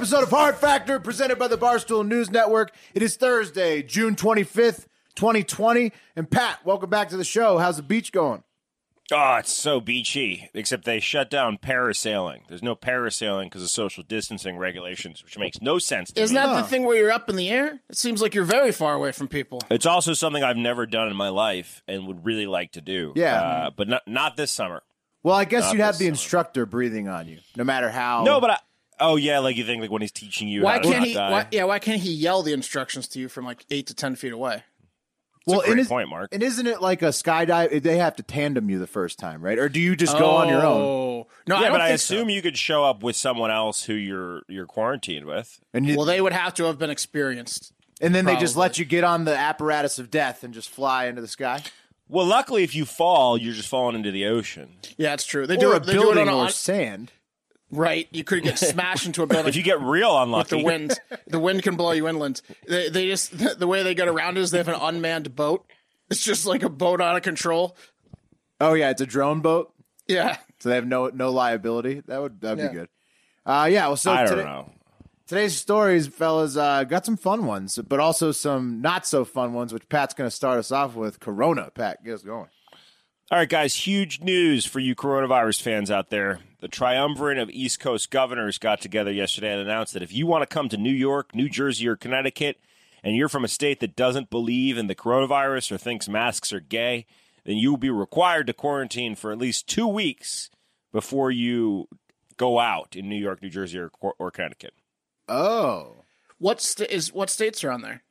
Episode of Hard Factor presented by the Barstool News Network. It is Thursday, June 25th, 2020. And Pat, welcome back to the show. How's the beach going? Oh, it's so beachy, except they shut down parasailing. There's no parasailing because of social distancing regulations, which makes no sense to Isn't me. that the thing where you're up in the air? It seems like you're very far away from people. It's also something I've never done in my life and would really like to do. Yeah. Uh, but not, not this summer. Well, I guess Not you'd have this the summer. instructor breathing on you, no matter how. No, but I. Oh, yeah, like you think like when he's teaching you Why how to can't not he? die. Why, yeah, why can't he yell the instructions to you from like eight to ten feet away? well, a great and is- point, Mark. And isn't it like a skydive? They have to tandem you the first time, right? Or do you just go on your own? Oh no, yeah, don't but I assume so. you could show up with someone else who you're you're quarantined with. And you, Well, they would have to have been experienced. and then they just let you get on the apparatus of death and just fly into the sky, Well, luckily, if you fall, you're just falling into the ocean. Yeah, it's true. They do a it. They do it building on or on- sand. Right. You could get smashed into a building. If you get real with unlucky, the wind, the wind can blow you inland. They, they just the way they get around is they have an unmanned boat. It's just like a boat out of control. Oh yeah, it's a drone boat. Yeah, So they have no no liability. That would that'd Yeah. be good. Uh, yeah. Well, so I don't know. today's stories, fellas, uh, got some fun ones, but also some not so fun ones, which Pat's going to start us off with. Corona, Pat, get us going. All right, guys, huge news for you coronavirus fans out there. The triumvirate of East Coast governors got together yesterday and announced that if you want to come to New York, New Jersey, or Connecticut, and you're from a state that doesn't believe in the coronavirus or thinks masks are gay, then you will be required to quarantine for at least two weeks before you go out in New York, New Jersey, or, or Connecticut. Oh, what sta- is what states are on there?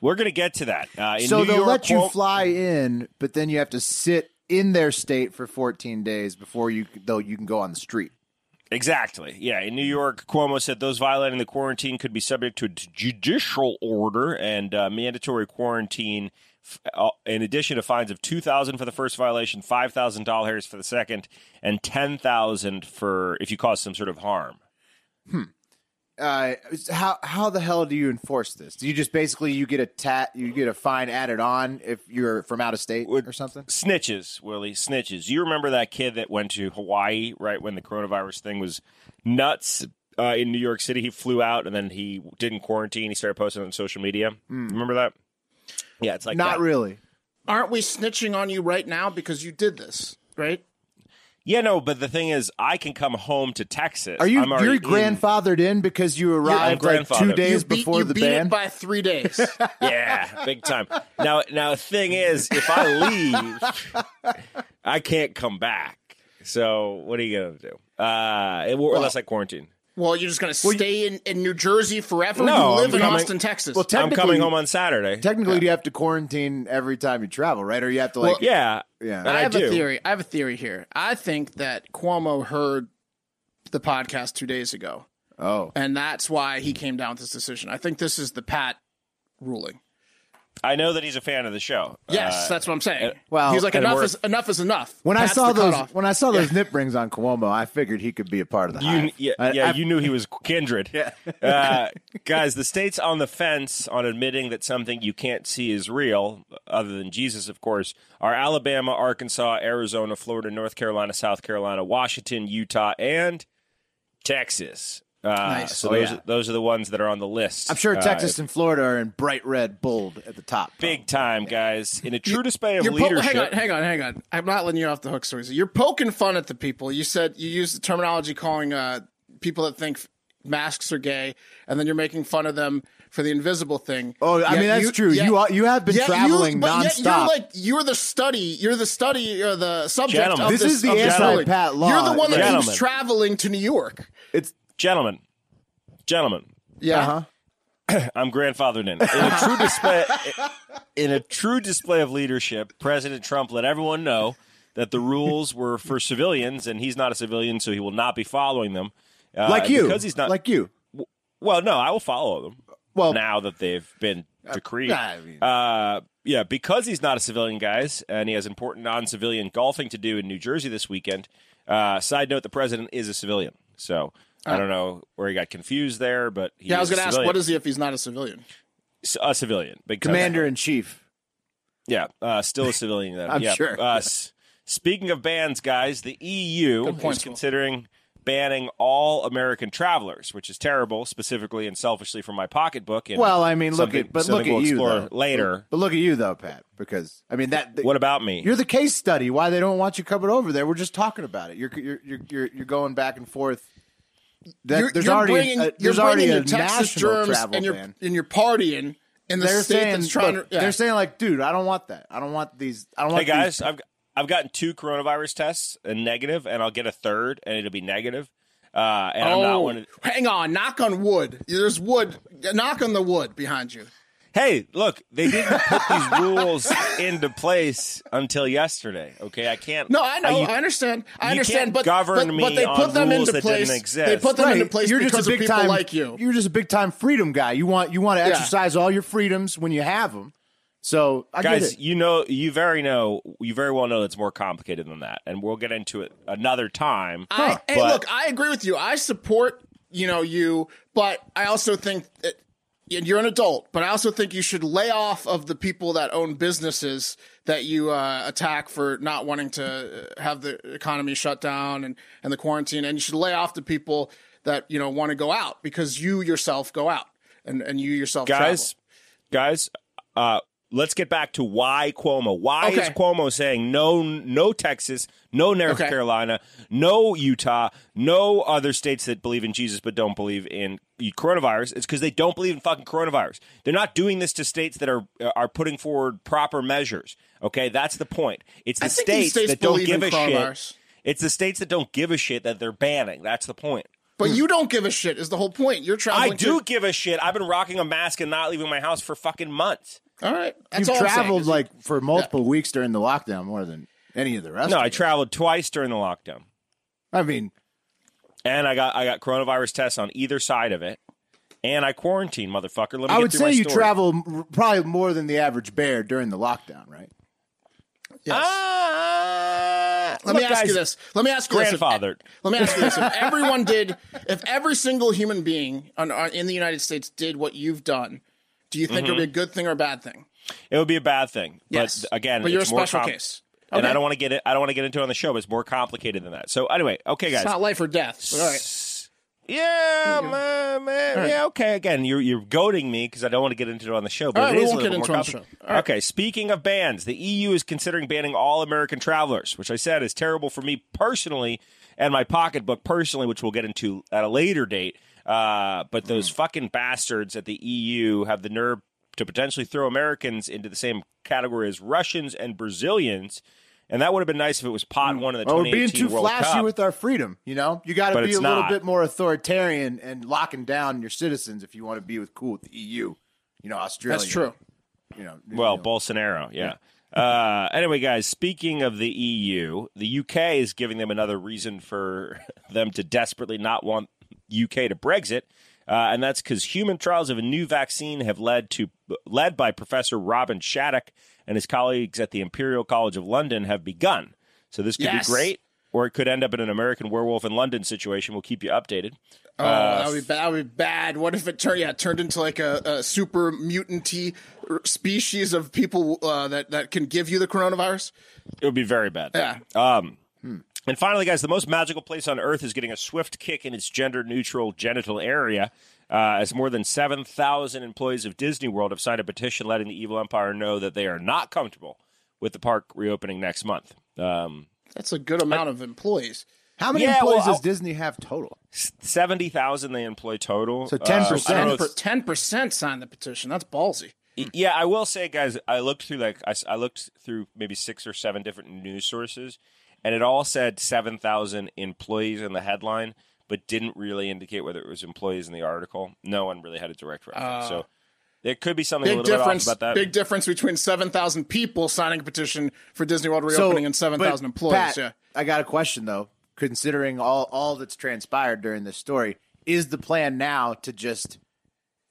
We're going to get to that. Uh, in so New they'll York, let you Cuomo- fly in, but then you have to sit in their state for 14 days before you though you can go on the street. Exactly. Yeah. In New York, Cuomo said those violating the quarantine could be subject to a judicial order and uh, mandatory quarantine. uh, In addition to fines of two thousand for the first violation, five thousand dollars for the second, and ten thousand for if you cause some sort of harm. Uh, how how the hell do you enforce this? Do you just basically you get a tat you get a fine added on if you're from out of state or something? Snitches, Willie, snitches. You remember that kid that went to Hawaii right when the coronavirus thing was nuts uh, in New York City? He flew out and then he didn't quarantine. He started posting on social media. Remember that? Yeah, it's like Not that. really. Aren't we snitching on you right now because you did this? Right? Yeah, no, but the thing is, I can come home to Texas. Are you I'm you're grandfathered in because you arrived like two grandfathered. days you beat, before you the beat ban? it by three days. Yeah, big time. Now, now, thing is, if I leave, I can't come back. So, what are you gonna do? Uh, it- or unless I quarantine. Well, you're just gonna stay in, in New Jersey forever. No, you live I'm in coming- Austin, Texas. Well, I'm coming home on Saturday. technically, do you have to quarantine every time you travel, right? Or you have to like, yeah, yeah. I I, have do. a theory. I have a theory here. I think that Cuomo heard the podcast two days ago, oh, and that's why he came down with this decision. I think this is the Pat ruling. I know that he's a fan of the show. Yes, Uh, that's what I'm saying. well, he's like enough is enough is enough. when I saw those cutoff. when I saw those nip rings on Cuomo, I figured he could be a part of the You, yeah, I- yeah I- you knew he was kindred. yeah. uh, guys, the state's on the fence on admitting that something you can't see is real, other than Jesus, of course, are Alabama, Arkansas, Arizona, Florida, North Carolina, South Carolina, Washington, Utah, and Texas. Uh, Nice. So Oh, those yeah. those are the ones that are on the list. I'm sure Uh, Texas and Florida are in bright red, bold at the top. big time guys in a true display of You're po- leadership. hang on, hang on, hang on. I'm not letting you off the hook, Stories. You're poking fun at the people. You said you used the terminology calling uh, people that think masks are gay, and then you're making fun of them for the invisible thing. Oh, I Yet mean, that's you- true. yet- You are- you have been yet traveling but nonstop. You're like you're the study. You're the study. Or the subject. Gentlemen. of This this is the of anti-Pat law. You're the one that Gentlemen. keeps traveling to New York. It's gentlemen, gentlemen, Yeah. uh-huh. I'm grandfathered in. In a true display, in a true display of leadership, President Trump let everyone know that the rules were for civilians, and he's not a civilian, so he will not be following them. Uh, like you, because he's not. like you. well, no, I will follow them. Well, now that they've been decreed. I mean- Uh, yeah, because he's not a civilian, guys, and he has important non-civilian golfing to do in New Jersey this weekend. Uh, side note: the president is a civilian, so I don't know where he got confused there, but he Yeah, I was going going to ask, what is he if he's not a civilian? a civilian? Because, Commander in chief. yeah, uh, still a civilian. Then. I'm yeah. sure. Uh, s- speaking of bans, guys, the EU point, is considering banning all American travelers, which is terrible, specifically and selfishly for my pocketbook. And Well, I mean, look at but look at we'll you though. later. But look at you though, Pat, because I mean that. What about me? You're the case study. Why they don't want you coming over there? We're just talking about it. You're you're you're you're, you're going back and forth. That, You're, there's you're already bringing, a, you're there's already bringing a your Texas national germs travel and you're ban. and you're partying in the They're state saying that's trying look, to. Yeah. they're saying like, dude, I don't want that. I don't want these. I don't Hey want guys, These, I've I've gotten two coronavirus tests and negative, and I'll get a third, and it'll be negative. Uh, and I'm not oh, one. Of, hang on! Knock on wood. There's wood. Knock on the wood behind you. Hey, look, they didn't put these rules into place until yesterday. Okay, I can't. No, I know. you- I understand. I you understand. can't but govern but, me but they on put them rules into that didn't place. exist. They put them right, into place you're because just a big people time like you. You're just a big time freedom guy. You want you want to Yeah. exercise all your freedoms when you have them. So I get Guys, it. you know, you very know, you very well know it's more complicated than that, and we'll get into it another time. I, hey, But- look, I agree with you. I support you know you, but I also think that and you're an adult. But I also think you should lay off of the people that own businesses that you uh, attack for not wanting to uh, have the economy shut down and and the quarantine, and you should lay off the people that you know want to go out because you yourself go out and and you yourself guys, guys, uh, let's get back to why Cuomo. Why is Cuomo saying no, no Texas, no North Okay. Carolina, no Utah, no other states that believe in Jesus but don't believe in coronavirus? It's because they don't believe in fucking coronavirus. They're not doing this to states that are uh, are putting forward proper measures. Okay, that's the point. It's the I think these states, states that don't give a shit. It's the states that don't give a shit that they're banning. That's the point. But you don't give a shit. Is the whole point? You're traveling. I do To, give a shit. I've been rocking a mask and not leaving my house for fucking months. All right. That's You've all I'm traveled is like for multiple weeks during the lockdown more than any of the rest. No, of I us. traveled twice during the lockdown. I mean, and I got I got coronavirus tests on either side of it, and I quarantined, motherfucker. Let me I get would through say my you story. travel m- probably more than the average bear during the lockdown, right? Ah, Let look, me ask guys, you this. Let me ask you this. If- Grandfathered. Let me ask you this: If everyone did, if every single human being on, on, in the United States did what you've done, do you think it would be mm-hmm. a good thing or a bad thing? It would be a bad thing. Yes. but again, But you're it's a more special com- case. and I don't want to get it. I don't want to get into it on the show. But it's more complicated than that. So anyway, okay, guys. It's not life or death. But all right. Yeah, man, man, yeah, okay. Again, you're you're goading me because I don't want to get into it on the show, but All right, it we a little more complicated. right. Okay, speaking of bans, the EU is considering banning all American travelers, which I said is terrible for me personally and my pocketbook personally, which we'll get into at a later date. Uh, but Hmm. those fucking bastards at the EU have the nerve to potentially throw Americans into the same category as Russians and Brazilians. And that would have been nice if it was pot one of the Well, we're being too World flashy Cup. with our freedom. You know, you got to be it's a little not. bit more authoritarian and locking down your citizens if you want to be with cool with the EU. You know, Australia. That's true. You know, Well, you know. Bolsonaro, yeah. Uh, anyway, guys, speaking of the EU, the UK is giving them another reason for them to desperately not want UK to Brexit, uh, and that's because human trials of a new vaccine have led to led by Professor Robin Shattock and his colleagues at the Imperial College of London have begun. So this could Yes. be great, or it could end up in an American Werewolf in London situation. We'll keep you updated. Oh, that would be bad. That would be bad. What if it turned? Yeah, it turned into like a, a super mutanty species of people uh, that that can give you the coronavirus. It would be very bad. Yeah. Um, And finally, guys, the most magical place on earth is getting a swift kick in its gender neutral genital area. Uh, as more than 7,000 employees of Disney World have signed a petition letting the evil empire know that they are not comfortable with the park reopening next month. Um, That's a good amount of employees. How many Yeah, employees well, does Disney have total? 70,000 they employ total. So Uh, 10%. I don't know, it's- Ten percent signed the petition. That's ballsy. Yeah, I will say, guys, I looked through like I looked through maybe six or seven different news sources, and it all said seven thousand employees in the headline, but didn't really indicate whether it was employees in the article. No one really had a direct reference, so uh, there could be something a Big little difference. bit off about that. Big difference between seven thousand people signing a petition for Disney World reopening and seven thousand employees. Pat, yeah. I got a question though. Considering all all that's transpired during this story, is the plan now to just,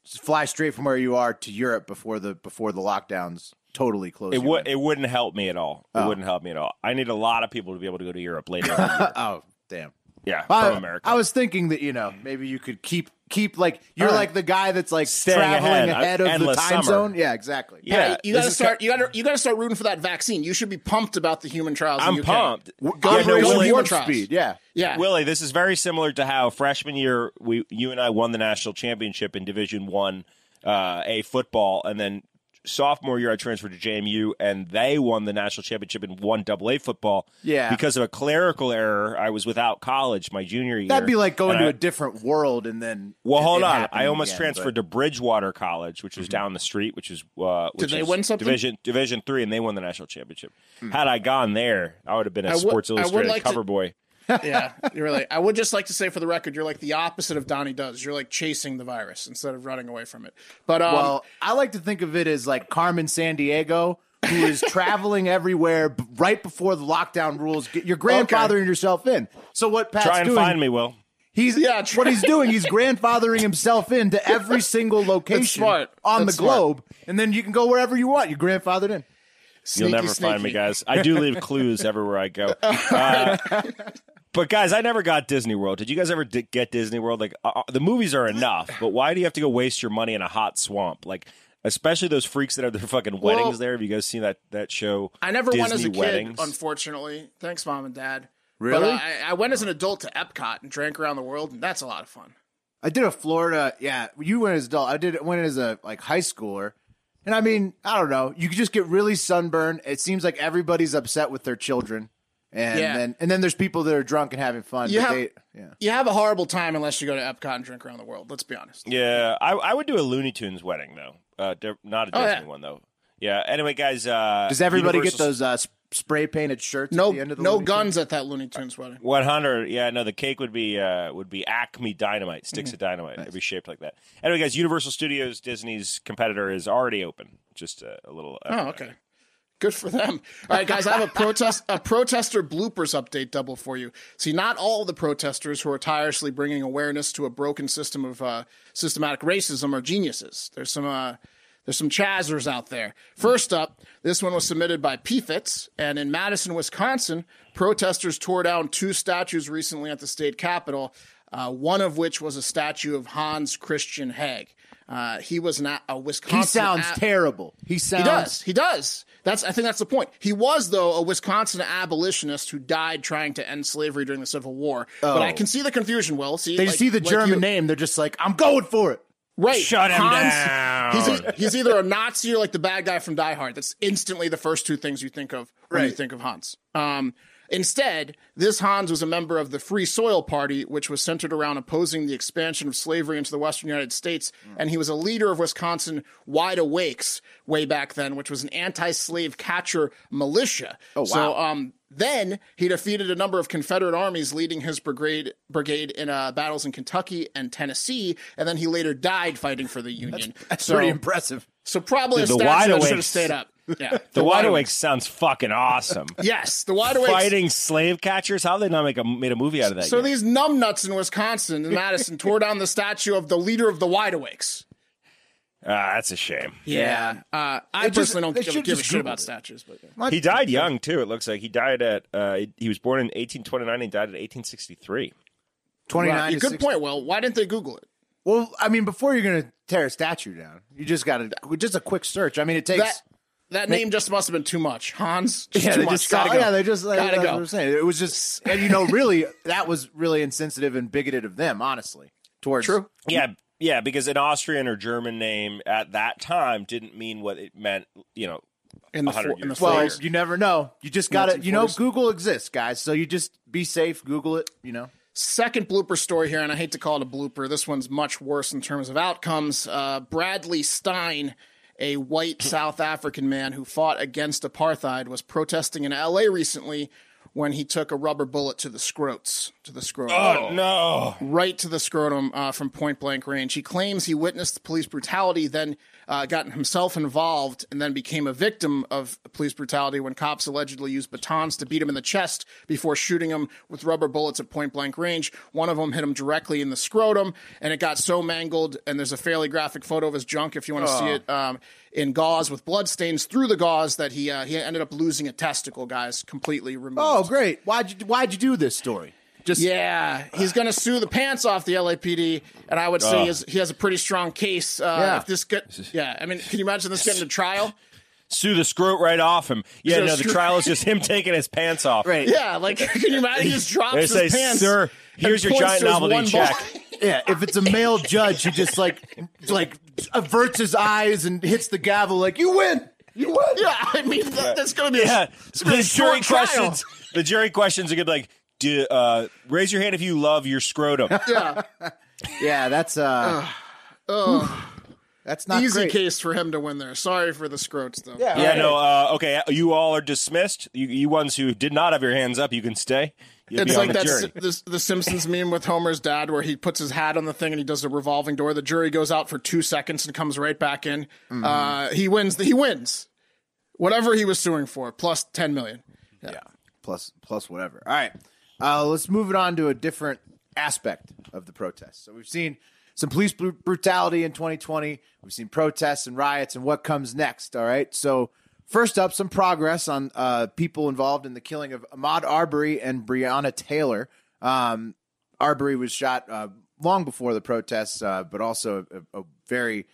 just fly straight from where you are to Europe before the before the lockdowns totally close? it would. It wouldn't help me at all. It wouldn't help me at all. I need a lot of people to be able to go to Europe later. in the year. oh, damn. yeah, I, from America. I was thinking that you know maybe you could keep keep like you're All right. like the guy that's like Staying traveling ahead. ahead, of the Endless time summer. zone. Yeah, exactly. yeah, you this got to is start. You got to. You got to start rooting for that vaccine. You should be pumped about the human trials. in I'm UK. pumped. Go Yeah, no, it. Willie- warp human trials. speed. Yeah. Yeah. Willie, this is very similar to how freshman year we you and I won the national championship in Division One uh, A football, and then sophomore year I transferred to JMU, and they won the national championship in one double A football. Yeah. because of a clerical error, I was without college my junior year. That'd be like going And to I- a different world and then. well, hold on. I almost again, transferred but- to Bridgewater College, which was down the street, which is uh, which they is win something? Division Division three, and they won the national championship. Had I gone there, I would have been a would- Sports I would Illustrated like to- cover boy. Yeah, you're really. I would just like to say for the record, you're like the opposite of Donnie does. You're like chasing the virus instead of running away from it. But um, Well, I like to think of it as like Carmen Sandiego, who is traveling everywhere b- right before the lockdown rules. Get, you're grandfathering yourself in. So what Pat's Try and doing? find me, Will. He's Yeah, try- what he's doing. He's grandfathering himself into every single location on That's the smart. globe, and then you can go wherever you want. You're grandfathered in. You'll sneaky, never find me, guys. I do leave clues everywhere I go. Uh, but guys, I never got Disney World. Did you guys ever di- get Disney World? Like uh, the movies are enough, but why do you have to go waste your money in a hot swamp? Like especially those freaks that have their fucking Well, weddings there. Have you guys seen that that show? I never Disney went as a kid, unfortunately. Thanks, mom and dad. Really? But uh, I, I went as an adult to Epcot and drank around the world, and that's a lot of fun. I did a Florida. Yeah, you went as adult. I did it went as a like high schooler, and I mean, I don't know. You could just get really sunburned. It seems like everybody's upset with their children, and Yeah. then and then there's people that are drunk and having fun. You but have- they, yeah. You have a horrible time unless you go to Epcot and drink around the world. Let's be honest. Yeah, I, I would do a Looney Tunes wedding though. Uh, not a Oh, Disney yeah. one though. Yeah. Anyway, guys. Uh, Does everybody Universal- get those uh, spray painted shirts? No, at the end of the no Looney Tunes? guns at that Looney Tunes wedding. One hundred, yeah, no. The cake would be uh, would be Acme Dynamite, sticks Mm-hmm. of dynamite. It'd be shaped like that. Anyway, guys, Universal Studios, Disney's competitor, is already open. Just a, a little. uh, Oh, okay. Good for them. All right, guys, I have a protest a protester bloopers update double for you. See, not all the protesters who are tirelessly bringing awareness to a broken system of uh, systematic racism are geniuses. There's some uh, there's some chazzers out there. First up, this one was submitted by PFITS, and in Madison, Wisconsin, protesters tore down two statues recently at the state capitol. Uh, one of which was a statue of Hans Christian Heg. Uh, he was not a- a Wisconsin. He sounds a- terrible. He sounds. he does. He does. That's. I think that's the point. He was though a Wisconsin abolitionist who died trying to end slavery during the Civil War. But I can see the confusion. Will see. Oh. They like- see the like German you- name, they're just like, I'm going for it. Right. Shut him Hans, down. He's, he's either a Nazi or like the bad guy from Die Hard. That's instantly the first two things you think of when you think of Hans. Um, instead, this Hans was a member of the Free Soil Party, which was centered around opposing the expansion of slavery into the Western United States. And he was a leader of Wisconsin Wide Awakes way back then, which was an anti-slave catcher militia. Oh, wow. So, um, then he defeated a number of Confederate armies, leading his brigade brigade in uh, battles in Kentucky and Tennessee, and then he later died fighting for the Union. That's so, pretty impressive. so probably Dude, a the statue that should have stayed up. Yeah, The Wide Awake sounds fucking awesome. Yes, the Wide Awakes. Fighting slave catchers. How did they not make a made a movie out of that? So yet? these numbnuts in Wisconsin and Madison tore down the statue of the leader of the Wide Awakes. Ah, that's a shame. Yeah, uh, I just- personally don't give, should give a shit about it. statues, but yeah. He died young too. It looks like he died at. Uh, he was born in 1829 and died in 1863. 29 Right, good 60. point. Well, why didn't they Google it? Well, I mean, before you're going to tear a statue down, you just got to, just a quick search. I mean, it takes, That- that name just must have been too much. Hans, just yeah, too they much. just Gotta saw- go. yeah, they just like, Gotta that's go. what I'm saying. It was just, and you know, really, that was really insensitive and bigoted of them, honestly, towards True. Yeah, yeah, because an Austrian or German name at that time didn't mean what it meant. You know, in the 100 four, in the Well, later. you never know. You just gotta, you know, Google exists, guys. So you just be safe. Google it. You know. Second blooper story here, and I hate to call it a blooper. This one's much worse in terms of outcomes. Uh, Bradley Stein, a white South African man who fought against apartheid, was protesting in LA recently when he took a rubber bullet to the scrotes, to the scrotum. oh no, right to the scrotum uh, from point blank range. He claims he witnessed police brutality, then uh, got himself involved, and then became a victim of police brutality when cops allegedly used batons to beat him in the chest before shooting him with rubber bullets at point blank range. One of them hit him directly in the scrotum, and it got so mangled. And there's a fairly graphic photo of his junk if you want to see it. Um, in gauze with blood stains through the gauze that he uh, he ended up losing a testicle, guys, completely removed. Oh, great! Why'd you Why'd you do this story? Just Yeah, he's going to sue the pants off the LAPD, and I would say he, has, he has a pretty strong case. Uh, Yeah. If this get, yeah, I mean, can you imagine this getting to trial? sue the scrote right off him. Yeah, no, the screw- trial is just him taking his pants off. right. Yeah, like can you imagine? He just drops They his say, pants. "Sir, here's your giant novelty one check." Ball. Yeah, if it's a male judge, he just like like averts his eyes and hits the gavel like you win. You win. yeah, I mean that, that's going to be Yeah, a, it's gonna be the a jury short trial. questions. The jury questions are gonna be like, Do, uh, "Raise your hand if you love your scrotum." Yeah, Yeah, that's uh, that's not easy great. case for him to win there. Sorry for the scrotes though. Yeah, yeah, right. no. Uh, okay, you all are dismissed. You, you ones who did not have your hands up, you can stay. You'll It's like the that the, the Simpsons meme with Homer's dad, where he puts his hat on the thing and he does a revolving door. The jury goes out for two seconds and comes right back in. Mm-hmm. Uh, he wins. He wins. Whatever he was suing for, plus ten million. Yeah, plus plus whatever. All right, uh, let's move it on to a different aspect of the protest. So we've seen some police bru- brutality in 2020. We've seen protests and riots, and what comes next. All right, so. First up, some progress on uh, people involved in the killing of Ahmaud Arbery and Breonna Taylor. Um, Arbery was shot uh, long before the protests, uh, but also a, a very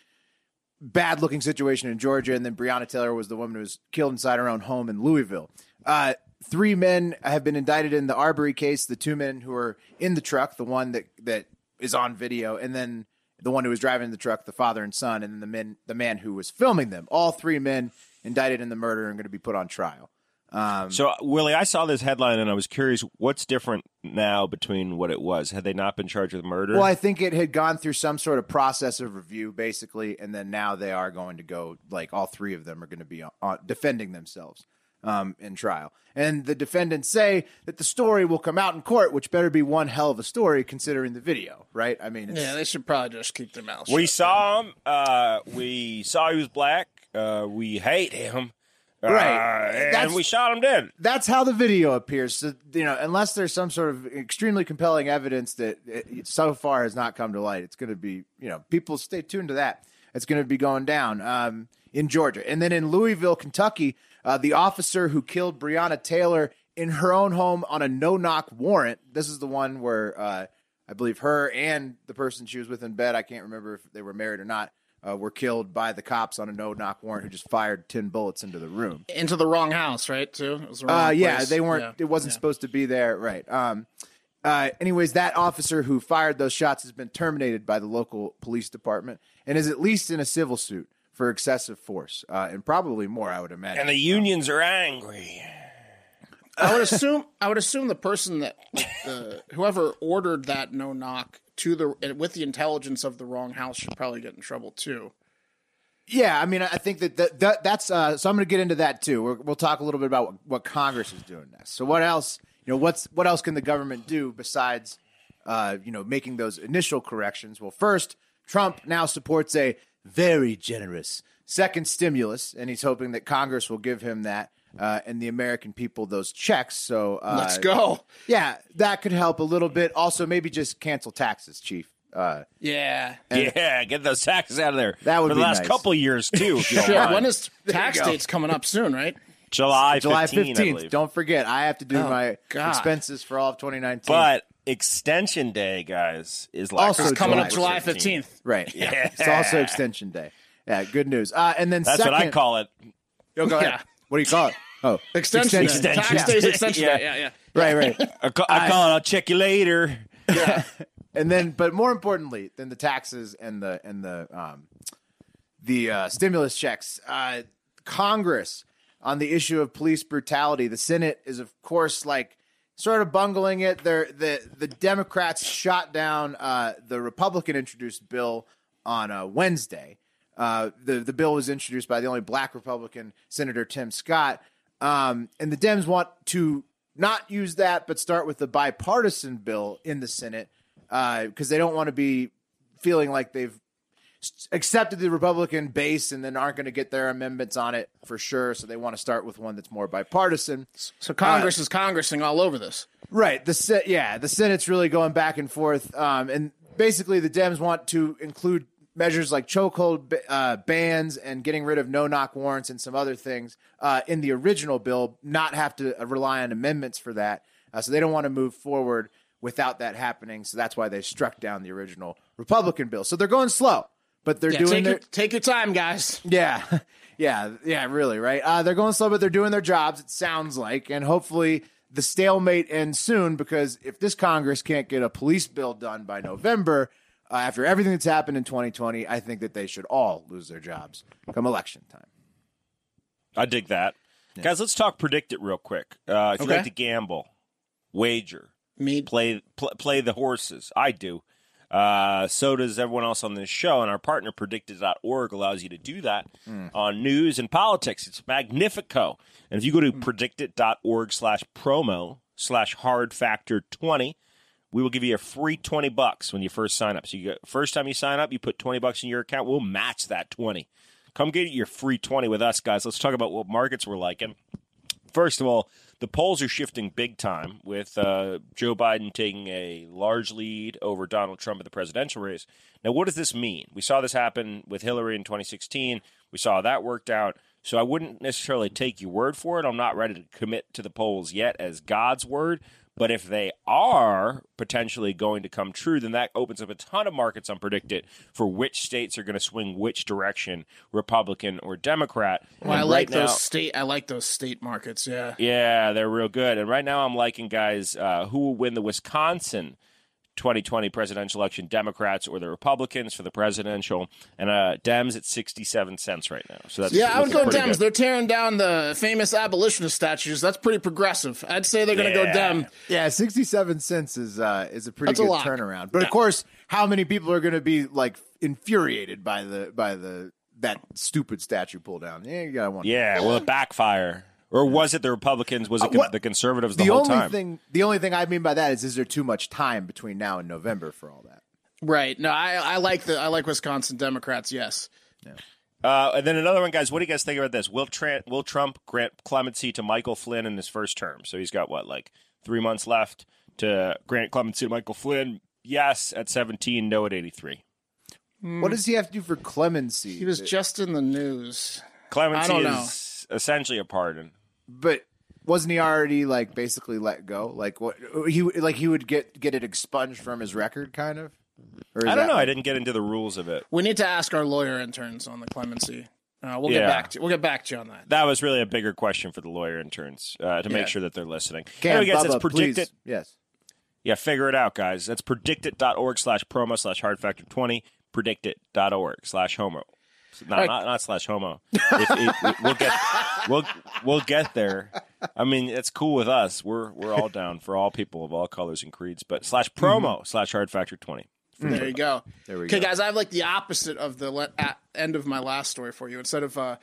bad looking situation in Georgia, and then Breonna Taylor was the woman who was killed inside her own home in Louisville. Uh, three men have been indicted in the Arbery case. The two men who are in the truck, the one that that is on video, and then the one who was driving the truck, the father and son, and then the men, the man who was filming them. All three men indicted in the murder and going to be put on trial. So, Willie, I saw this headline and I was curious what's different now between what it was. Had they not been charged with murder? Well, I think it had gone through some sort of process of review, basically, and then now they are going to go. Like all three of them are going to be on, defending themselves um, in trial, and the defendants say that the story will come out in court, which better be one hell of a story considering the video, right? I mean, it's, Yeah, they should probably just keep their mouths we shut. saw him. Uh, we saw he was black. Uh, we hate him. Uh, Right. and we shot him dead. that's how the video appears. So, you know, unless there's some sort of extremely compelling evidence that it, so far has not come to light, it's going to be, you know, people stay tuned to that. It's going to be going down um, in Georgia. And then in Louisville, Kentucky, uh, the officer who killed Breonna Taylor in her own home on a no knock warrant. This is the one where uh, I believe her and the person she was with in bed, I can't remember if they were married or not, uh, were killed by the cops on a no knock warrant who just fired 10 bullets into the room. into the wrong house, right? Too. It was the wrong Uh, yeah, place. they weren't. Yeah. It wasn't Yeah. supposed to be there, right? Um, uh, anyways, that officer who fired those shots has been terminated by the local police department and is at least in a civil suit for excessive force, uh, and probably more, I would imagine. And the unions are angry. I would assume. I would assume the person that uh, whoever ordered that no knock to the with the intelligence of the wrong house should probably get in trouble too. yeah, I mean, I think that, that, that that's. Uh, so I'm going to get into that too. We're, we'll talk a little bit about what, what Congress is doing next. So what else? You know, what's what else can the government do besides, uh, you know, making those initial corrections? Well, first, Trump now supports a very generous second stimulus, and he's hoping that Congress will give him that uh, and the American people those checks. So uh, Let's go. Yeah, that could help a little bit. Also, maybe just cancel taxes, Chief. Uh, Yeah. yeah, get those taxes out of there. That would For the be last nice. couple years too. if you don't Shit, mind. when is tax date's coming up soon, right? July July 15th, I Don't forget, I have to do Oh, my God. expenses for all of 2019. But extension day, guys, is like Also It's coming up July July 15th. right, Yeah. it's also extension day. Yeah, good news. Uh, and then That's second, what I call it. Yo, go ahead. Yeah. What do you call it? Oh, Extension, Extension. tax days extension. Yeah. Yeah, yeah, yeah. right, right. I call, I call it. I'll check you later. Yeah. and then, but more importantly than the taxes and the and the um, the uh, stimulus checks, uh, Congress on the issue of police brutality. The Senate is, of course, like sort of bungling it. They're, the the Democrats shot down uh, the Republican introduced bill on uh, Wednesday. Uh, the the bill was introduced by the only black Republican Senator Tim Scott, um, and the Dems want to not use that, but start with the bipartisan bill in the Senate because they don't want to be feeling like they've accepted the Republican base and then aren't going to get their amendments on it for sure. So they want to start with one that's more bipartisan. So Congress is congressing all over this. Right. The yeah, the Senate's really going back and forth, um, and basically the Dems want to include measures like chokehold uh, bans and getting rid of no knock warrants and some other things uh, in the original bill. Not have to uh, rely on amendments for that. Uh, so they don't want to move forward without that happening. So that's why they struck down the original Republican bill. So they're going slow, but they're Yeah, doing take, their your, take your time, guys. yeah, yeah, yeah, really, right? Uh, they're going slow, but they're doing their jobs, it sounds like. And hopefully the stalemate ends soon because if this Congress can't get a police bill done by November, uh, after everything that's happened in 2020, I think that they should all lose their jobs come election time. I dig that. Guys, let's talk predict it real quick. Uh, if you Okay. like to gamble, wager, Me, play pl- play the horses. I do. Uh, so does everyone else on this show, and our partner predictit.org allows you to do that on news and politics. It's magnifico. And if you go to predictit.org slash promo slash hard factor 20, we will give you a free 20 bucks when you first sign up. So you get, first time you sign up, you put 20 bucks in your account, we'll match that 20. Come get your free 20 with us, guys. Let's talk about what markets we're liking. First of all, the polls are shifting big time with uh, Joe Biden taking a large lead over Donald Trump in the presidential race. Now, what does this mean? We saw this happen with Hillary in 2016. We saw that worked out. So I wouldn't necessarily take your word for it. I'm not ready to commit to the polls yet as God's word. But if they are potentially going to come true, then that opens up a ton of markets on PredictIt for which states are going to swing which direction, Republican or Democrat. Well, I And like right now- those state. I like those state markets. Yeah. yeah, they're real good. And right now, I'm liking guys uh, who will win the Wisconsin 2020 presidential election: Democrats or the Republicans for the presidential. And uh, Dems at 67 cents right now. So that's Yeah, I would go Dems. good. They're tearing down the famous abolitionist statues. That's pretty progressive. I'd say they're going to go Dem. Yeah, 67 cents is uh, is a pretty That's good lot. turnaround. But of course, how many people are going to be like infuriated by the by the that stupid statue pull down? Yeah, you got one. Yeah, will it backfire? Or was it the Republicans? Was it con- what- the conservatives the, the whole only time? thing the only thing I mean by that is is there too much time between now and November for all that? Right. No, I, I like the I like Wisconsin Democrats. Yes. Uh, and then another one, guys. What do you guys think about this? Will, Tran will Trump grant clemency to Michael Flynn in his first term? So he's got what, like three months left to grant clemency to Michael Flynn? Yes, at 17. No, at 83. What does he have to do for clemency? He was just in the news. Clemency I don't know. is essentially a pardon. But wasn't he already like basically let go? Like what he like he would get get it expunged from his record, kind of. Or I don't that- know. I didn't get into the rules of it. We need to ask our lawyer interns on the clemency. Uh, we'll get back to we'll get back to you on that. That was really a bigger question for the lawyer interns uh, to Yeah. make sure that they're listening. Cam, anyway, guys, Bubba, it's PredictIt. please. Yes. Yeah, figure it out, guys. That's predictit.org slash promo slash hard factor 20, predictit.org slash homo. Not, not, not slash homo. If, if, we'll get we'll we'll get there. I mean, it's cool with us. We're we're all down for all people of all colors and creeds. But slash promo slash hard factor twenty. There you go. There we go. okay, guys, I have like the opposite of the le- at end of my last story for you. Instead of uh,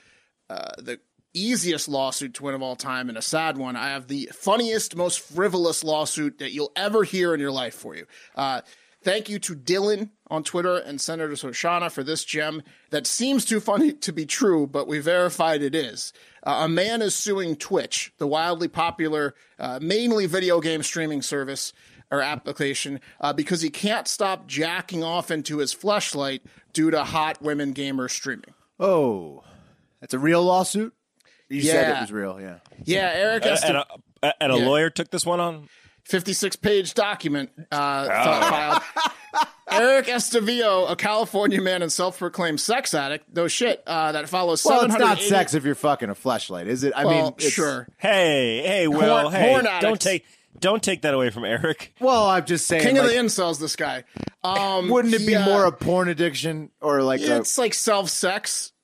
uh, the easiest lawsuit to win of all time and a sad one, I have the funniest, most frivolous lawsuit that you'll ever hear in your life for you. Uh, thank you to Dylan on Twitter and Senator Soshana for this gem that seems too funny to be true, but we verified it is. Uh, a man is suing Twitch, the wildly popular, uh, mainly video game streaming service or application uh, because he can't stop jacking off into his fleshlight due to hot women gamers streaming. Oh, that's a real lawsuit. You said it was real. Yeah. Yeah, Eric has And a, and a Yeah. lawyer took this one on. 56 page document uh, fi- filed. Eric Estavillo, a California man and self-proclaimed sex addict, no shit, uh, that follows Well, it's not sex if you're fucking a fleshlight, is it? I Well, mean, it's- sure. Hey, hey, Will, Horn- hey, horn don't take don't take that away from Eric. Well, I'm just saying. King like, of the incels, this guy. Um, wouldn't it be uh, more a porn addiction or like a, It's like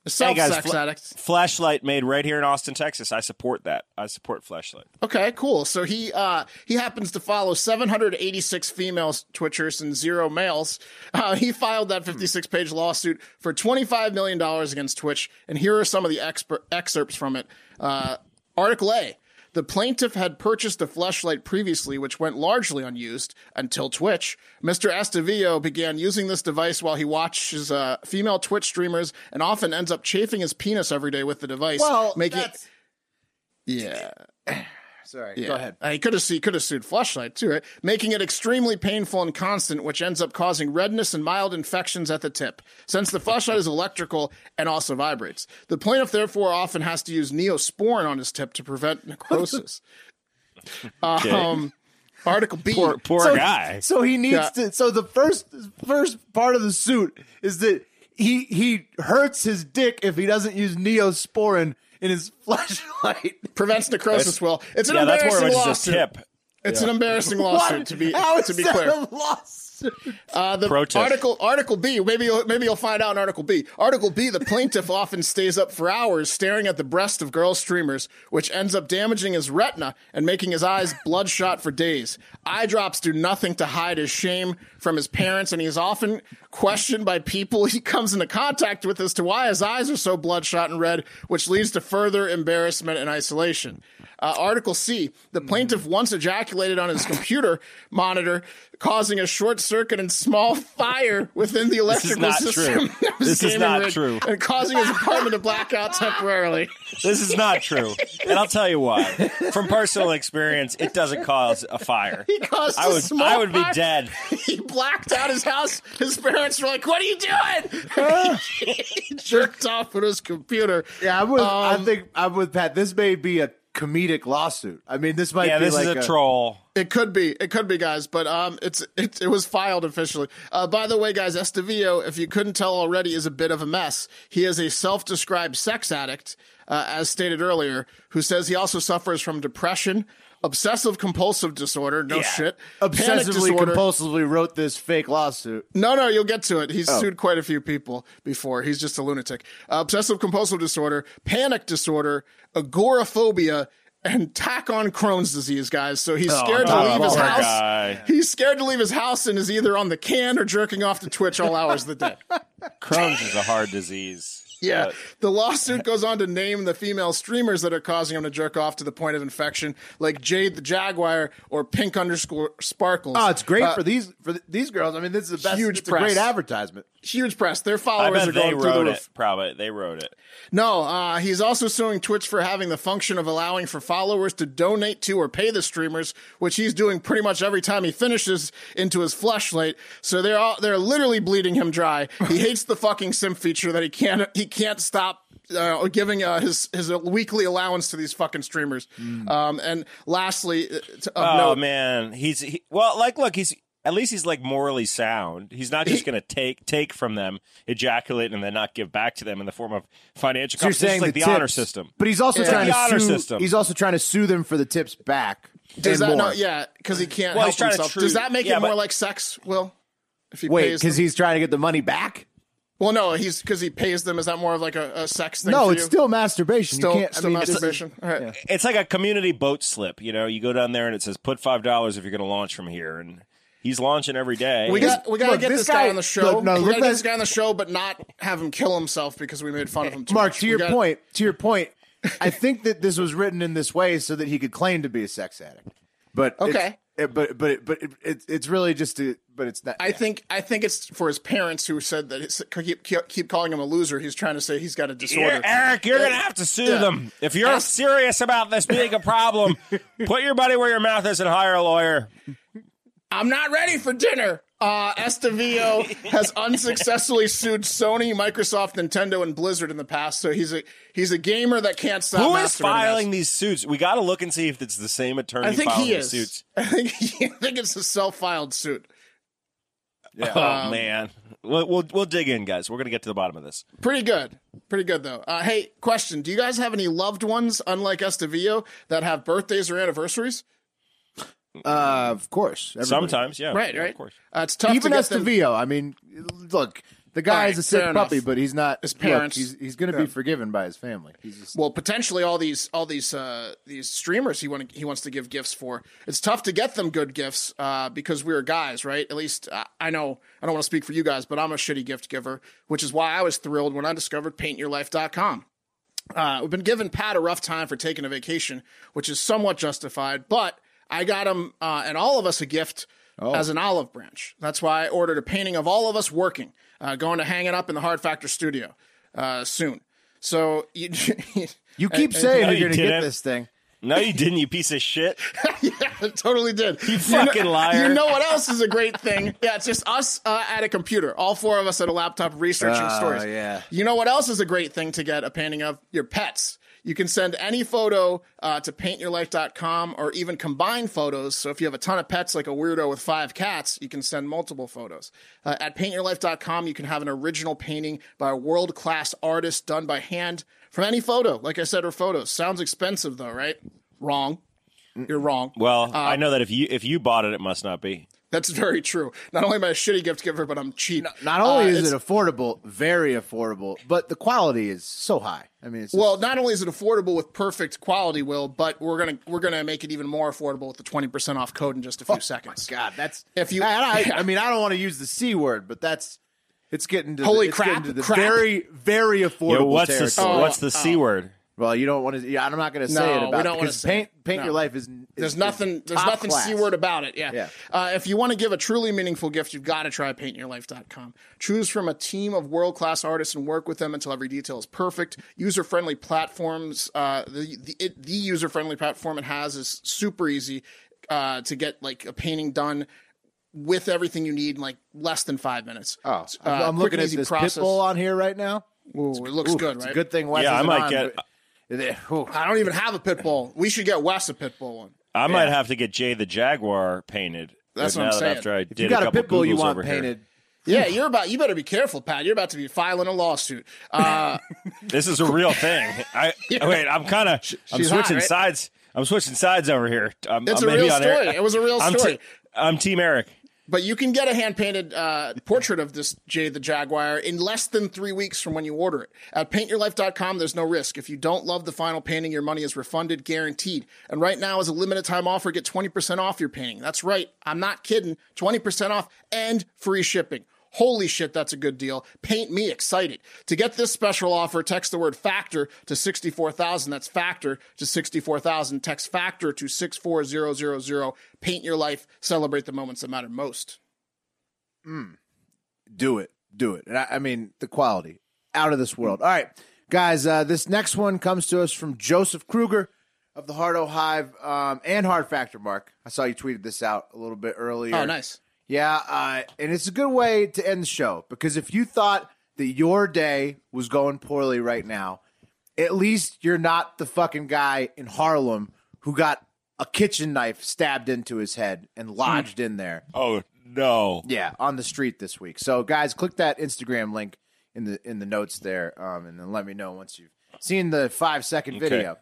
self-sex, Hey self-sex fl- addict. Fleshlight made right here in Austin, Texas. I support that. I support Fleshlight. Okay, cool. So he uh he happens to follow 786 female twitchers and zero males. Uh, he filed that 56 page lawsuit for 25 million dollars against Twitch, and here are some of the exper- excerpts from it. Uh, Article A. The plaintiff had purchased a fleshlight previously, which went largely unused until Twitch. Mr. Estavillo began using this device while he watches uh, female Twitch streamers and often ends up chafing his penis every day with the device. well, making that's- yeah. Sorry, Yeah. go ahead. Uh, he could have he could have sued Fleshlight too, right? Making it extremely painful and constant, which ends up causing redness and mild infections at the tip. Since the fleshlight is electrical and also vibrates, the plaintiff therefore often has to use neosporin on his tip to prevent necrosis. um, Article B. Poor, poor so, guy. So he needs Yeah. to. So the first first part of the suit is that he he hurts his dick if he doesn't use Neosporin in his fleshlight. prevents necrosis. Well, it's an yeah, that's embarrassing more of a lawsuit. just a tip. It's an embarrassing lawsuit to be How is to be that clear. a lawsuit? Uh, the Pro tip. article Article B. Maybe you'll, maybe you'll find out in Article B. Article B. The plaintiff often stays up for hours staring at the breast of girl streamers, which ends up damaging his retina and making his eyes bloodshot for days. Eye drops do nothing to hide his shame from his parents, and he is often questioned by people he comes into contact with as to why his eyes are so bloodshot and red, which leads to further embarrassment and isolation. Uh, Article C. The plaintiff once ejaculated on his computer monitor, causing a short circuit and small fire within the electrical not system. true. of his This is not rig true. And causing his apartment to black out temporarily. This is not true. and I'll tell you why. From personal experience, it doesn't cause a fire. He caused I a would small I would be fire. dead. He blacked out his house. His parents were like, "What are you doing?" he jerked off with his computer. Yeah, I'm with, I Um, think I'm with Pat. This may be a comedic lawsuit. I mean, this might Yeah, be this like is a, troll. It could be, it could be, guys, but um, it's it, it was filed officially. Uh, by the way, guys, Estavillo, if you couldn't tell already, is a bit of a mess. He is a self-described sex addict, uh, as stated earlier, who says he also suffers from depression, obsessive compulsive disorder, no shit, obsessively disorder. compulsively wrote this fake lawsuit. No, no, you'll get to it. He's Oh. sued quite a few people before. He's just a lunatic. Uh, obsessive compulsive disorder, panic disorder, agoraphobia, and tack on Crohn's disease, guys. So he's scared to leave his house. guy. He's scared to leave his house and is either on the can or jerking off to Twitch all hours of the day. Crohn's is a hard disease. Yeah. But- The lawsuit goes on to name the female streamers that are causing him to jerk off to the point of infection, like Jade the Jaguar or Pink underscore Sparkles. Oh, it's great Uh, for these for th- these girls. I mean, this is the best. Huge press. great advertisement. huge press. Their followers are going through the roof. it. Probably they wrote it. No, uh, he's also suing Twitch for having the function of allowing for followers to donate to or pay the streamers, which he's doing pretty much every time he finishes into his fleshlight. So they're all, they're literally bleeding him dry. He hates the fucking sim feature that he can't he can't stop. Uh, giving uh, his his weekly allowance to these fucking streamers, um, and lastly, uh, to- of Oh note, man, he's he, well. Like, look, he's at least he's like morally sound. He's not just He- going to take take from them, ejaculate, and then not give back to them in the form of financial. So you're saying like the, tips, honor system. but he's also Yeah. trying The to honor sue. system. He's also trying to sue them for the tips back. does that more. not? Yeah, because he can't Well, help he's trying to himself. does that make yeah, it more but- like sex? Will if he Wait, because he's trying to get the money back. Well, no, he's because he pays them. Is that more of like a, a sex thing? No, for it's you? still masturbation. still, you can't. still I mean, it's- masturbation. All right. It's like a community boat slip. You know, you go down there and it says put five dollars if you're going to launch from here, and he's launching every day. We got we got to get this this, guy, guy- on the show. look, no, we look got to get this guy on the show, but not have him kill himself because we made fun of him. Too Mark, much. to We your got- point, to your point, I think that this was written in this way so that he could claim to be a sex addict. But it's- Okay. It- but but but it, it's it's really just to, but it's not. I yeah. think I think it's for his parents who said that it's, keep keep keep calling him a loser. He's trying to say he's got a disorder. You're- Eric, you're going to have to sue Yeah. them if you're Ask- serious about this being a problem. put your money where your mouth is and hire a lawyer. I'm not ready for dinner. Uh, Estavillo has unsuccessfully sued Sony, Microsoft, Nintendo, and Blizzard in the past. So he's a he's a gamer that can't stop. Who is filing these suits? We got to look and see if it's the same attorney I think filing he the is. suits. I think I think it's a self-filed suit. Yeah. Oh man, we'll, we'll we'll dig in, guys. We're gonna get to the bottom of this. Pretty good. Pretty good though. Uh, hey, question: Do you guys have any loved ones, unlike Estavillo, that have birthdays or anniversaries? Uh, of course. everybody. Sometimes, yeah, Right, yeah, right. of course. Uh, it's tough Even to get them. Estavillo. I mean, look, the guy All is a sick fair puppy, enough. but he's not. His look, parents- he's he's going to be forgiven by his family. He's just, well, potentially all these all these uh, these streamers he want he wants to give gifts for. It's tough to get them good gifts uh, because we're guys, right? At least uh, I know I don't want to speak for you guys, but I'm a shitty gift giver, which is why I was thrilled when I discovered PaintYourLife.com. Uh, we've been giving Pat a rough time for taking a vacation, which is somewhat justified, but I got him uh, and all of us a gift as an olive branch. That's why I ordered a painting of all of us working, uh, going to hang it up in the Hard Factor studio uh, soon. So you, you keep saying No, you're going to get this thing. No, you didn't, you piece of shit. yeah, totally did. You fucking know, liar. You know what else is a great thing? Yeah, it's just us uh, at a computer, all four of us at a laptop researching Oh, stories. yeah. You know what else is a great thing to get a painting of? Your pets. You can send any photo uh, to paintyourlife.com or even combine photos. So if you have a ton of pets, like a weirdo with five cats, you can send multiple photos. Uh, at paintyourlife.com, you can have an original painting by a world class artist done by hand from any photo, like I said, or photos. Sounds expensive though, right? Wrong. You're wrong. Well, I know that if you if you bought it, it must not be. That's very true. Not only am I a shitty gift giver, but I'm cheap. Not only Uh, is it affordable, very affordable, but the quality is so high. I mean, it's just- well, not only is it affordable with perfect quality, Will, but we're gonna we're gonna make it even more affordable with the twenty percent off code in just a few seconds. Oh God, that's If you- I, I- I mean, I don't want to use the c word, but that's it's getting to Holy the, it's crap, getting to the crap. very very affordable Yo, what's the what's the c word? Well, you don't want to. Yeah, I'm not going to say No, it we about don't wanna because paint it. paint No. your life is. is There's is nothing. There's nothing class. c word about it. Yeah. Yeah. Uh, if you want to give a truly meaningful gift, you've got to try paintyourlife.com. Choose from a team of world class artists and work with them until every detail is perfect. User friendly platforms. Uh, the the, it, the user friendly platform it has is super easy uh, to get like a painting done with everything you need in like less than five minutes. Oh, Uh, I'm, I'm looking at easy this process. pit bull on here right now. Ooh, it looks Ooh, good, it's right? a good thing Wes Yeah, I isn't might on, get- but- Ooh. I don't even have a pit bull. We should get Wes a pit bull one. I might have to get Jay the Jaguar painted. That's now what I'm saying. After I If did you got a couple pit bull you want over here. painted, Yeah, you're about. You better be careful, Pat. You're about to be filing a lawsuit. Uh, This is a real thing. I wait. I'm kind of. I'm she's hot, switching right? sides. I'm switching sides over here. I'm, It's I'm a real on air- story. It was a real I'm story. Te- I'm Team Eric. But you can get a hand painted uh, portrait of this Jay the Jaguar in less than three weeks from when you order it. At paintyourlife.com, there's no risk. If you don't love the final painting, your money is refunded, guaranteed. And right now, as a limited time offer, get 20% off your painting. That's right. I'm not kidding. 20% off and free shipping. Holy shit, that's a good deal. Paint me excited. To get this special offer, text the word factor to 64,000. That's factor to 64,000. Text factor to 64000. Paint your life. Celebrate the moments that matter most. do it, do it. And I, I mean, the quality out of this world. All right, guys, uh, this next one comes to us from Joseph Kruger of the Hardo Hive um, and Hard Factor. Mark, I saw you tweeted this out a little bit earlier. Oh, nice. Yeah, uh, and it's a good way to end the show because if you thought that your day was going poorly right now, at least you're not the fucking guy in Harlem who got a kitchen knife stabbed into his head and lodged in there. Oh no. Yeah, on the street this week. So, guys, click that Instagram link in the in the notes there, um, and then let me know once you've seen the five second video.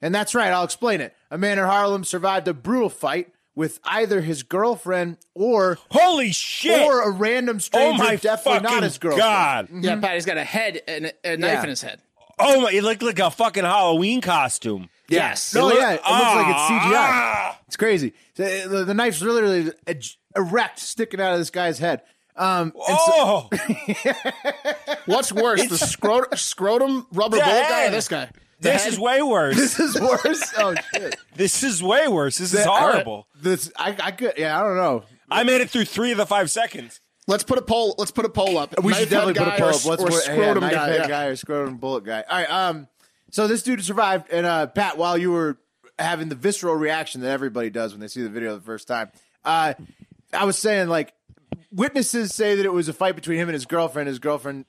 And that's right, I'll explain it. A man in Harlem survived a brutal fight with either his girlfriend or Holy shit! or a random stranger, oh stranger, my definitely not his girlfriend. god! Yeah, Pat, he's got a head and a, a knife Yeah. in his head. Oh my! It looked like a fucking Halloween costume. Yes. No, It look- yeah, it looks like it's CGI. Ah! It's crazy. So, uh, The, the knife's literally erect, sticking out of this guy's head. Um, and so- Oh, What's worse, the scrot- scrotum rubber The bullet guy or this guy? The this head? is way worse. this is worse. Oh shit! this is way worse. This is That- horrible. This I, I could. Yeah, I don't know. I made it through three of the five seconds. Let's put a poll. Let's put a poll up. We should definitely put a poll or, up. What's or worse, yeah, scrotum knife guy. head yeah. guy or scrotum bullet guy? All right. Um. So this dude survived, and uh, Pat, while you were having the visceral reaction that everybody does when they see the video the first time, uh, I was saying like witnesses say that it was a fight between him and his girlfriend. His girlfriend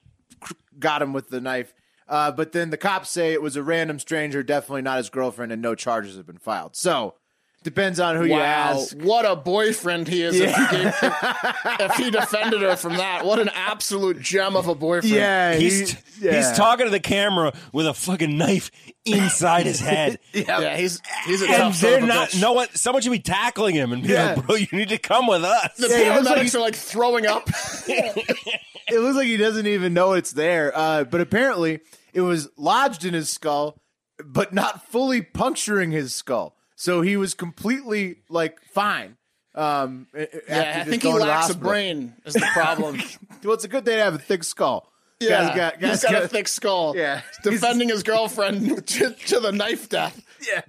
got him with the knife. Uh, but then the cops say it was a random stranger, definitely not his girlfriend, and no charges have been filed. So Depends on who you ask. what a boyfriend he is! If, he gave, if, if he defended her from that, what an absolute gem of a boyfriend! Yeah, He's he- yeah. he's talking to the camera with a fucking knife inside his head. yeah, he's he's a And tough they're of a not. bitch. No one. Someone should be tackling him and be Yeah. like, "Bro, you need to come with us." The Yeah, he looks paramedics like- are like throwing up. It looks like he doesn't even know it's there. Uh, but apparently, it was lodged in his skull, but not fully puncturing his skull. So he was completely like fine. Um, a- a- after yeah, I think he the lacks a brain. Is the problem? Well, it's a good thing to have a thick skull. yeah, Guys got, guys he's got, got- a thick skull. Yeah. defending his girlfriend to, to the knife death. yeah.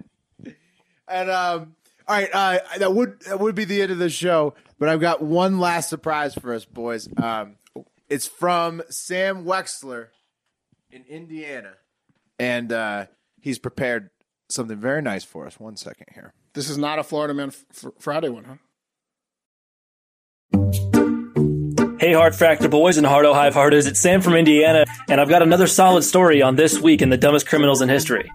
And um, all right, uh, that would that would be the end of the show. But I've got one last surprise for us, boys. Um, it's from Sam Wexler in Indiana, and uh, he's prepared something very nice for us. One second here. This is not a Florida Man f- f- Friday one, huh? Hey, Hard Factor boys and Hardo Hive Hearters, it's Sam from Indiana, and I've got another solid story on this week in the dumbest criminals in history.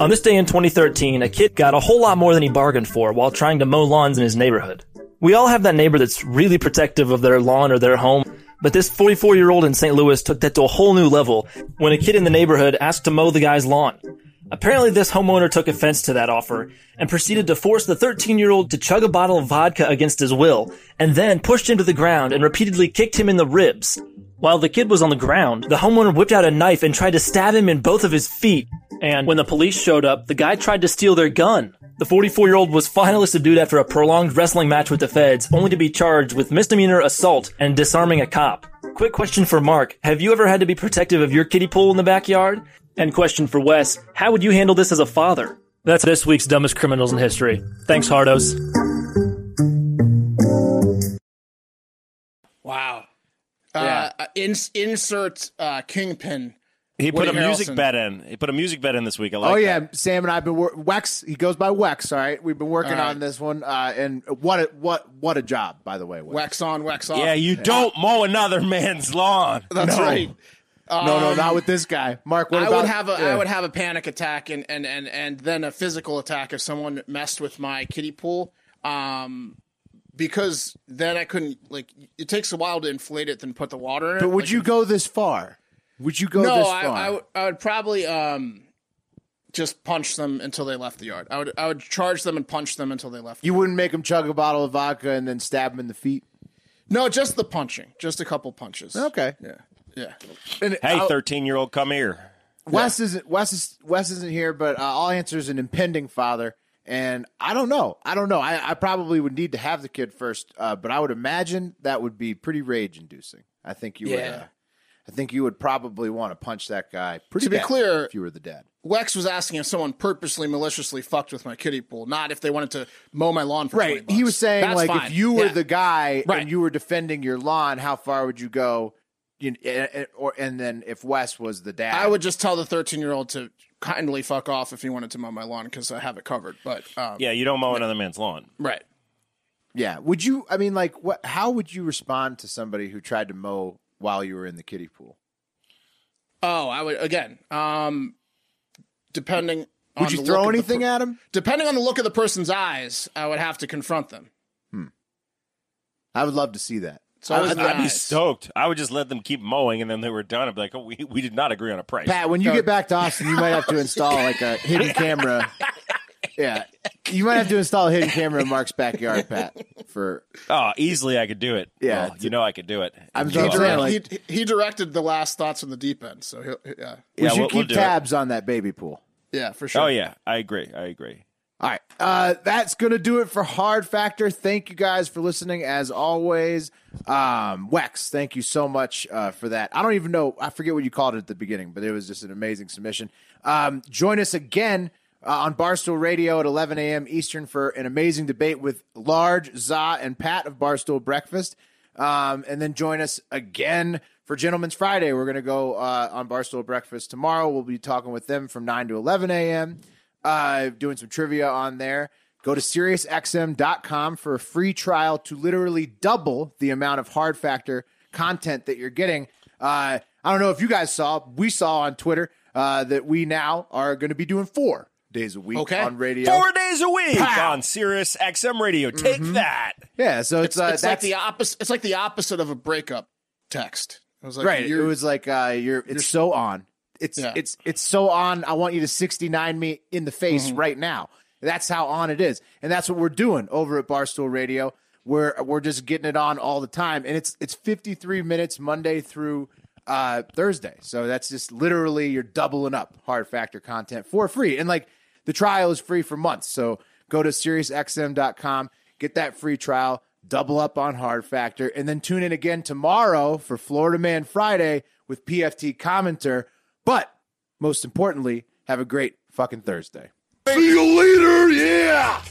On this day in 2013, a kid got a whole lot more than he bargained for while trying to mow lawns in his neighborhood. We all have that neighbor that's really protective of their lawn or their home, but this 44 year old in St. Louis took that to a whole new level when a kid in the neighborhood asked to mow the guy's lawn. Apparently, this homeowner took offense to that offer and proceeded to force the 13 year old to chug a bottle of vodka against his will, and then pushed him to the ground and repeatedly kicked him in the ribs. While the kid was on the ground, the homeowner whipped out a knife and tried to stab him in both of his feet. And when the police showed up, the guy tried to steal their gun. The 44 year old was finally subdued after a prolonged wrestling match with the feds, only to be charged with misdemeanor assault and disarming a cop. Quick question for Mark. Have you ever had to be protective of your kiddie pool in the backyard? And question for Wes. How would you handle this as a father? That's this week's dumbest criminals in history. Thanks, Hardos. Wow. Uh, in, insert uh, kingpin. He put Woody a music Harrelson. bet in. He put a music bet in this week. I like oh yeah, that. Sam and I've been wor- Wex. He goes by Wex. All right, we've been working All right. on this one, uh, and what a, what what a job, by the way. Wex. Wax on, wax off. Yeah, you don't mow another man's lawn. That's right. no, no, not with this guy, Mark. What I about? would have a I yeah. would have a panic attack and, and, and, and then a physical attack if someone messed with my kiddie pool. Um, because then I couldn't like it takes a while to inflate it, then put the water in it. But would Like, you go this far? Would you go No, this I, far? I, would- I would probably um just punch them until they left the yard. I would I would charge them and punch them until they left. you wouldn't make them chug a bottle of vodka and then stab them in the feet. No, just the punching, just a couple punches. Okay. Yeah, yeah. And Hey, thirteen year old, come here. Wes isn't Wes is Wes isn't here, but uh, I'll answer as an impending father. And I don't know. I don't know. I, I probably would need to have the kid first, uh, but I would imagine that would be pretty rage inducing. I think you would. Yeah. Uh, I think you would probably want to punch that guy. Pretty To be clear- if you were the dad. Wex was asking if someone purposely, maliciously fucked with my kiddie pool, not if they wanted to mow my lawn for 20 Right. He was saying That's like fine. if you were Yeah. the guy Right. and you were defending your lawn, how far would you go? You know, eh, eh, or and then if Wes was the dad, I would just tell the 13 year old to kindly fuck off if he wanted to mow my lawn because I have it covered. But um, Yeah, you don't mow another man's lawn. right. Yeah. Would you? I mean, like, what? How would you respond to somebody who tried to mow while you were in the kiddie pool? Oh, I would again. Um, depending. on Would you the throw look anything per- at him? Depending on the look of the person's eyes, I would have to confront them. Hmm. I would love to see that. So I'd, the I'd be stoked. I would just let them keep mowing, and then they were done. I'd be like, "Oh, we, we did not agree on a price." Pat, when you get back to Austin, you might have to install like a hidden camera. Yeah, you might have to install a hidden camera in Mark's backyard, Pat. For Oh, easily I could do it. Yeah, Well, you know I could do it. I'm He, direct- saying, like- he, he directed the last thoughts from the deep end. So he'll, yeah, we Yeah, should we'll- keep we'll do it. tabs on that baby pool. yeah, for sure. Oh yeah, I agree. I agree. All right. Uh, that's going to do it for Hard Factor. Thank you guys for listening as always. Um, Wex, thank you so much uh, for that. I don't even know. I forget what you called it at the beginning, but it was just an amazing submission. Um, join us again uh, on Barstool Radio at 11 a.m. Eastern for an amazing debate with Large, Za, and Pat of Barstool Breakfast. Um, and then join us again for Gentlemen's Friday. We're going to go uh, on Barstool Breakfast tomorrow. We'll be talking with them from 9 to 11 a.m uh, doing some trivia on there. Go to SiriusXM.com for a free trial to literally double the amount of hard factor content that you're getting. Uh, I don't know if you guys saw, we saw on Twitter uh, that we now are going to be doing four days a week Okay. on radio. Four days a week Pow. on Sirius XM Radio. Take that. yeah, so it's, It's, uh, it's like the opposite. It's like the opposite of a breakup text. It was like right. It you're- was like uh, you're it's so on. It's Yeah. it's it's so on. I want you to 69 me in the face Mm-hmm. right now. That's how on it is, and that's what we're doing over at Barstool Radio. We're we're just getting it on all the time, and it's it's 53 minutes Monday through uh, Thursday. So that's just literally you're doubling up hard factor content for free, and like the trial is free for months. So go to SiriusXM.com, get that free trial, double up on hard factor, and then tune in again tomorrow for Florida Man Friday with PFT commenter. But most importantly, have a great fucking Thursday. See you later. Yeah.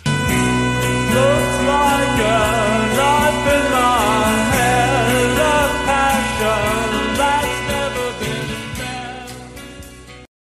Looks like a in my head of passion.